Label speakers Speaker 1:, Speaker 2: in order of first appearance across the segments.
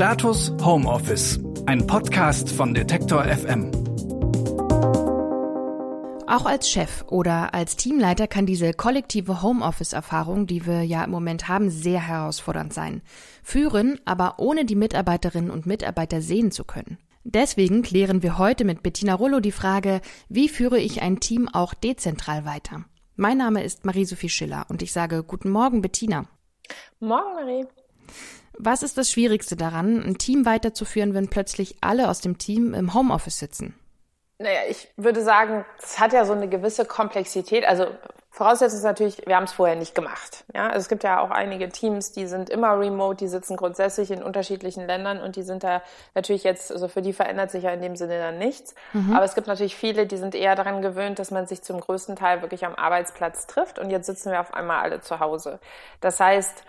Speaker 1: Status Homeoffice, ein Podcast von Detektor FM.
Speaker 2: Auch als Chef oder als Teamleiter kann diese kollektive Homeoffice-Erfahrung, die wir ja im Moment haben, sehr herausfordernd sein. Führen, aber ohne die Mitarbeiterinnen und Mitarbeiter sehen zu können. Deswegen klären wir heute mit Bettina Rollo die Frage, wie führe ich ein Team auch dezentral weiter? Mein Name ist Marie-Sophie Schiller und ich sage Guten Morgen, Bettina.
Speaker 3: Morgen, Marie.
Speaker 2: Was ist das Schwierigste daran, ein Team weiterzuführen, wenn plötzlich alle aus dem Team im Homeoffice sitzen?
Speaker 3: Naja, ich würde sagen, es hat ja so eine gewisse Komplexität. Also Voraussetzung ist natürlich, wir haben es vorher nicht gemacht. Ja, also es gibt ja auch einige Teams, die sind immer remote, die sitzen grundsätzlich in unterschiedlichen Ländern und die sind da natürlich jetzt, also für die verändert sich ja in dem Sinne dann nichts. Mhm. Aber es gibt natürlich viele, die sind eher daran gewöhnt, dass man sich zum größten Teil wirklich am Arbeitsplatz trifft und jetzt sitzen wir auf einmal alle zu Hause. Das heißt,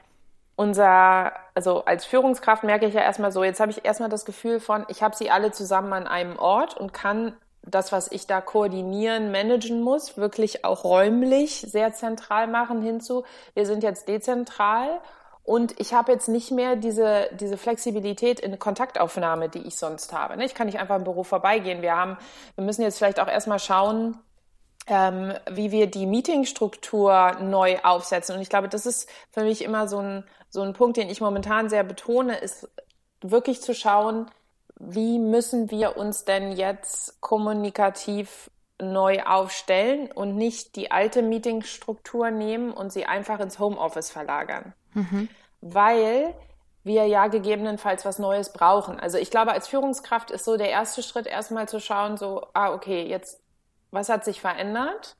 Speaker 3: unser, also als Führungskraft merke ich ja erstmal so, jetzt habe ich erstmal das Gefühl von, ich habe sie alle zusammen an einem Ort und kann das, was ich da koordinieren, managen muss, wirklich auch räumlich sehr zentral machen hinzu. Wir sind jetzt dezentral und ich habe jetzt nicht mehr diese, diese Flexibilität in Kontaktaufnahme, die ich sonst habe. Ne? Ich kann nicht einfach im Büro vorbeigehen. Wir haben, wir müssen jetzt vielleicht auch erstmal schauen, ähm, wie wir die Meetingstruktur neu aufsetzen. Und ich glaube, das ist für mich immer so ein, so ein Punkt, den ich momentan sehr betone, ist wirklich zu schauen, wie müssen wir uns denn jetzt kommunikativ neu aufstellen und nicht die alte Meetingstruktur nehmen und sie einfach ins Homeoffice verlagern. Mhm. Weil wir ja gegebenenfalls was Neues brauchen. Also ich glaube, als Führungskraft ist so der erste Schritt erstmal zu schauen, so, ah, okay, jetzt, was hat sich verändert?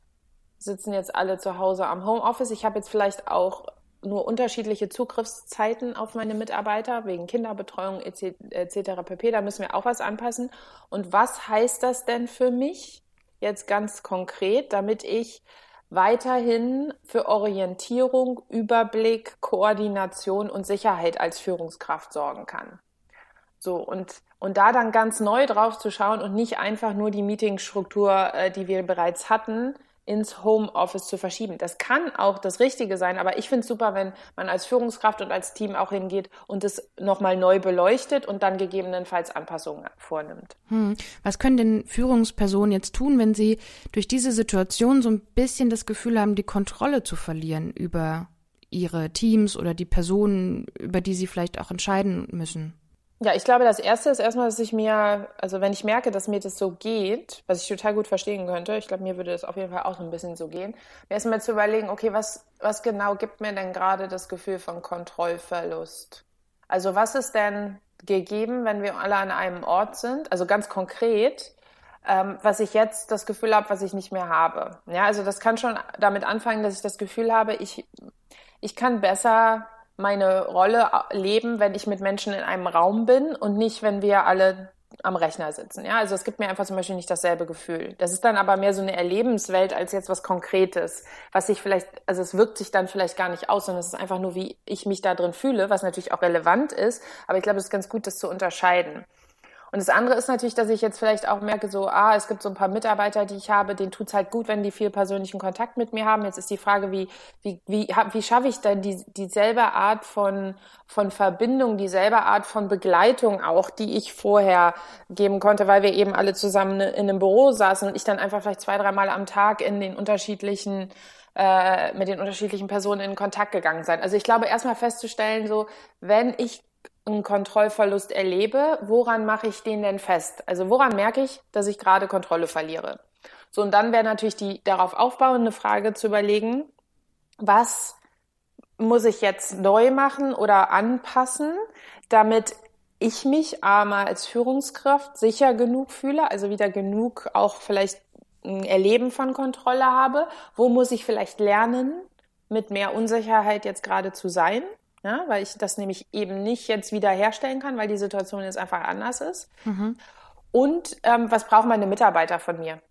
Speaker 3: Sitzen jetzt alle zu Hause am Homeoffice. Ich habe jetzt vielleicht auch nur unterschiedliche Zugriffszeiten auf meine Mitarbeiter wegen Kinderbetreuung etc. pp. Da müssen wir auch was anpassen. Und was heißt das denn für mich jetzt ganz konkret, damit ich weiterhin für Orientierung, Überblick, Koordination und Sicherheit als Führungskraft sorgen kann? So, und, und da dann ganz neu drauf zu schauen und nicht einfach nur die Meetingstruktur, äh, die wir bereits hatten, ins Homeoffice zu verschieben. Das kann auch das Richtige sein, aber ich finde es super, wenn man als Führungskraft und als Team auch hingeht und es nochmal neu beleuchtet und dann gegebenenfalls Anpassungen vornimmt.
Speaker 2: Hm. Was können denn Führungspersonen jetzt tun, wenn sie durch diese Situation so ein bisschen das Gefühl haben, die Kontrolle zu verlieren über ihre Teams oder die Personen, über die sie vielleicht auch entscheiden müssen?
Speaker 3: Ja, ich glaube, das Erste ist erstmal, dass ich mir, also wenn ich merke, dass mir das so geht, was ich total gut verstehen könnte, ich glaube, mir würde das auf jeden Fall auch so ein bisschen so gehen, mir erstmal zu überlegen, okay, was, was genau gibt mir denn gerade das Gefühl von Kontrollverlust? Also was ist denn gegeben, wenn wir alle an einem Ort sind? Also ganz konkret, ähm, was ich jetzt das Gefühl habe, was ich nicht mehr habe. Ja, also das kann schon damit anfangen, dass ich das Gefühl habe, ich, ich kann besser meine Rolle leben, wenn ich mit Menschen in einem Raum bin und nicht, wenn wir alle am Rechner sitzen. Ja, also es gibt mir einfach zum Beispiel nicht dasselbe Gefühl. Das ist dann aber mehr so eine Erlebenswelt als jetzt was Konkretes, was sich vielleicht, also es wirkt sich dann vielleicht gar nicht aus, sondern es ist einfach nur, wie ich mich da drin fühle, was natürlich auch relevant ist. Aber ich glaube, es ist ganz gut, das zu unterscheiden. Und das andere ist natürlich, dass ich jetzt vielleicht auch merke, so, ah, es gibt so ein paar Mitarbeiter, die ich habe, denen tut's halt gut, wenn die viel persönlichen Kontakt mit mir haben. Jetzt ist die Frage, wie, wie, wie, wie schaffe ich denn die, dieselbe Art von, von Verbindung, dieselbe Art von Begleitung auch, die ich vorher geben konnte, weil wir eben alle zusammen in einem Büro saßen und ich dann einfach vielleicht zwei, dreimal am Tag in den unterschiedlichen äh, mit den unterschiedlichen Personen in Kontakt gegangen sein. Also ich glaube, erstmal festzustellen, so, wenn ich einen Kontrollverlust erlebe, woran mache ich den denn fest? Also woran merke ich, dass ich gerade Kontrolle verliere? So, und dann wäre natürlich die darauf aufbauende Frage zu überlegen, was muss ich jetzt neu machen oder anpassen, damit ich mich einmal als Führungskraft sicher genug fühle, also wieder genug auch vielleicht ein Erleben von Kontrolle habe. Wo muss ich vielleicht lernen, mit mehr Unsicherheit jetzt gerade zu sein? Ja, weil ich das nämlich eben nicht jetzt wieder herstellen kann, weil die Situation jetzt einfach anders ist. Mhm. Und ähm, was brauchen meine Mitarbeiter von mir?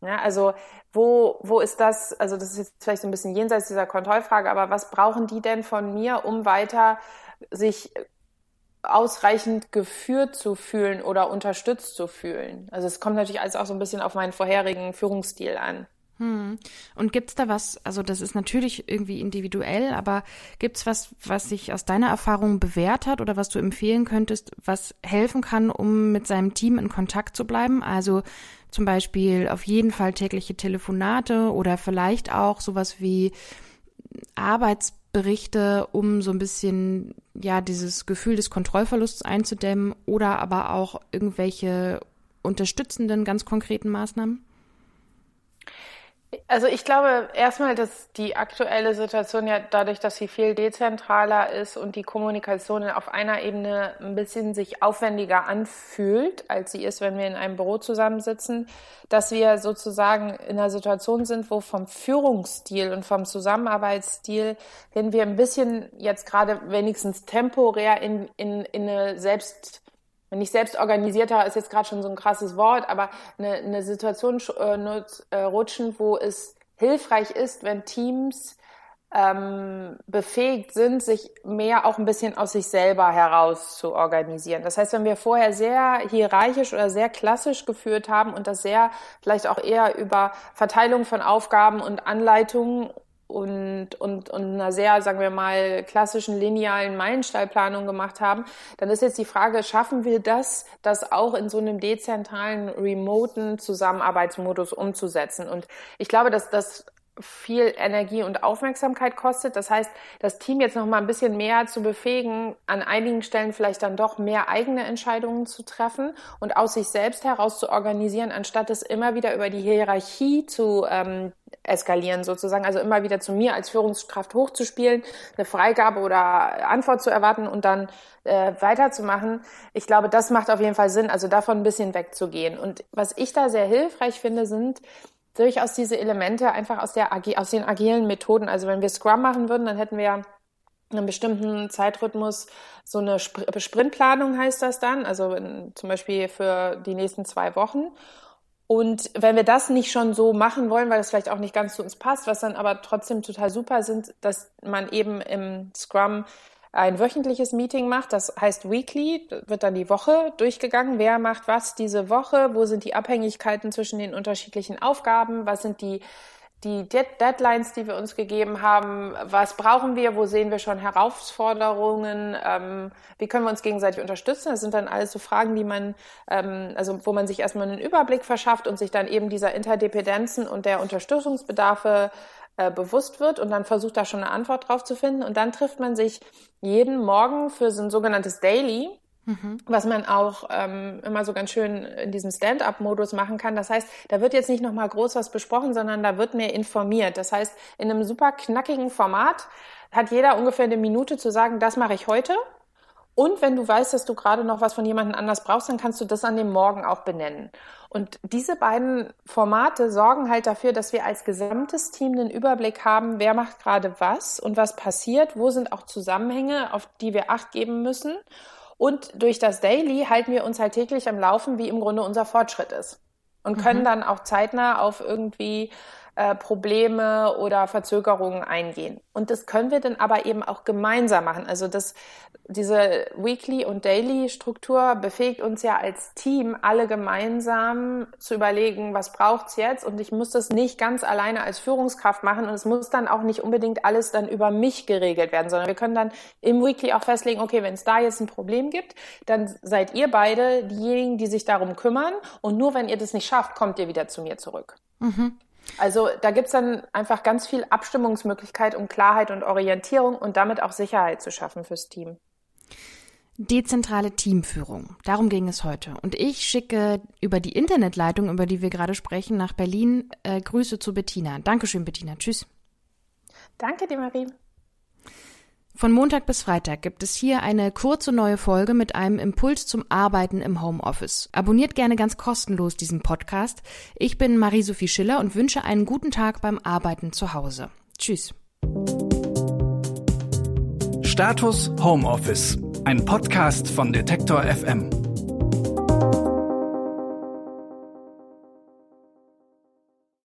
Speaker 3: Ja, also wo, wo ist das, also das ist jetzt vielleicht so ein bisschen jenseits dieser Kontrollfrage, aber was brauchen die denn von mir, um weiter sich ausreichend geführt zu fühlen oder unterstützt zu fühlen? Also es kommt natürlich alles auch so ein bisschen auf meinen vorherigen Führungsstil an.
Speaker 2: Hm. Und gibt's da was, also das ist natürlich irgendwie individuell, aber gibt's was, was sich aus deiner Erfahrung bewährt hat oder was du empfehlen könntest, was helfen kann, um mit seinem Team in Kontakt zu bleiben? Also zum Beispiel auf jeden Fall tägliche Telefonate oder vielleicht auch sowas wie Arbeitsberichte, um so ein bisschen, ja, dieses Gefühl des Kontrollverlusts einzudämmen oder aber auch irgendwelche unterstützenden, ganz konkreten Maßnahmen?
Speaker 3: Also ich glaube erstmal, dass die aktuelle Situation ja dadurch, dass sie viel dezentraler ist und die Kommunikation auf einer Ebene ein bisschen sich aufwendiger anfühlt, als sie ist, wenn wir in einem Büro zusammensitzen, dass wir sozusagen in einer Situation sind, wo vom Führungsstil und vom Zusammenarbeitsstil hin wir ein bisschen jetzt gerade wenigstens temporär in, in, in eine selbst wenn ich selbst organisierter ist jetzt gerade schon so ein krasses Wort, aber eine, eine Situation äh, äh, rutschen, wo es hilfreich ist, wenn Teams ähm, befähigt sind, sich mehr auch ein bisschen aus sich selber heraus zu organisieren. Das heißt, wenn wir vorher sehr hierarchisch oder sehr klassisch geführt haben und das sehr vielleicht auch eher über Verteilung von Aufgaben und Anleitungen und, und, und einer sehr, sagen wir mal, klassischen linealen Meilensteinplanung gemacht haben, dann ist jetzt die Frage, schaffen wir das, das auch in so einem dezentralen, remoten Zusammenarbeitsmodus umzusetzen? Und ich glaube, dass das viel Energie und Aufmerksamkeit kostet. Das heißt, das Team jetzt noch mal ein bisschen mehr zu befähigen, an einigen Stellen vielleicht dann doch mehr eigene Entscheidungen zu treffen und aus sich selbst heraus zu organisieren, anstatt es immer wieder über die Hierarchie zu ähm, eskalieren sozusagen, also immer wieder zu mir als Führungskraft hochzuspielen, eine Freigabe oder Antwort zu erwarten und dann äh, weiterzumachen. Ich glaube, das macht auf jeden Fall Sinn, also davon ein bisschen wegzugehen. Und was ich da sehr hilfreich finde, sind durchaus diese Elemente einfach aus, der, aus den agilen Methoden. Also wenn wir Scrum machen würden, dann hätten wir einen bestimmten Zeitrhythmus, so eine Sprintplanung heißt das dann, also in, zum Beispiel für die nächsten zwei Wochen. Und wenn wir das nicht schon so machen wollen, weil das vielleicht auch nicht ganz zu uns passt, was dann aber trotzdem total super sind, dass man eben im Scrum ein wöchentliches Meeting macht. Das heißt Weekly, wird dann die Woche durchgegangen. Wer macht was diese Woche? Wo sind die Abhängigkeiten zwischen den unterschiedlichen Aufgaben? Was sind die die Deadlines, die wir uns gegeben haben, was brauchen wir, wo sehen wir schon Herausforderungen, ähm, wie können wir uns gegenseitig unterstützen. Das sind dann alles so Fragen, die man, ähm, also wo man sich erstmal einen Überblick verschafft und sich dann eben dieser Interdependenzen und der Unterstützungsbedarfe äh, bewusst wird und dann versucht da schon eine Antwort drauf zu finden. Und dann trifft man sich jeden Morgen für so ein sogenanntes Daily, Was man auch ähm, immer so ganz schön in diesem Stand-up-Modus machen kann. Das heißt, da wird jetzt nicht nochmal groß was besprochen, sondern da wird mehr informiert. Das heißt, in einem super knackigen Format hat jeder ungefähr eine Minute zu sagen, das mache ich heute. Und wenn du weißt, dass du gerade noch was von jemandem anders brauchst, dann kannst du das an dem Morgen auch benennen. Und diese beiden Formate sorgen halt dafür, dass wir als gesamtes Team den Überblick haben, wer macht gerade was und was passiert, wo sind auch Zusammenhänge, auf die wir Acht geben müssen. Und durch das Daily halten wir uns halt täglich am Laufen, wie im Grunde unser Fortschritt ist. Und können mhm. dann auch zeitnah auf irgendwie äh, Probleme oder Verzögerungen eingehen. Und das können wir dann aber eben auch gemeinsam machen. Also das, diese Weekly- und Daily-Struktur befähigt uns ja als Team, alle gemeinsam zu überlegen, was braucht's jetzt? Und ich muss das nicht ganz alleine als Führungskraft machen und es muss dann auch nicht unbedingt alles dann über mich geregelt werden, sondern wir können dann im Weekly auch festlegen, okay, wenn es da jetzt ein Problem gibt, dann seid ihr beide diejenigen, die sich darum kümmern und nur wenn ihr das nicht schafft, kommt ihr wieder zu mir zurück. Mhm. Also da gibt's dann einfach ganz viel Abstimmungsmöglichkeit, um Klarheit und Orientierung und damit auch Sicherheit zu schaffen fürs Team.
Speaker 2: Dezentrale Teamführung. Darum ging es heute. Und ich schicke über die Internetleitung, über die wir gerade sprechen, nach Berlin äh, Grüße zu Bettina. Dankeschön, Bettina. Tschüss.
Speaker 3: Danke dir, Marie.
Speaker 2: Von Montag bis Freitag gibt es hier eine kurze neue Folge mit einem Impuls zum Arbeiten im Homeoffice. Abonniert gerne ganz kostenlos diesen Podcast. Ich bin Marie-Sophie Schiller und wünsche einen guten Tag beim Arbeiten zu Hause. Tschüss.
Speaker 1: Status Homeoffice. Ein Podcast von Detektor FM.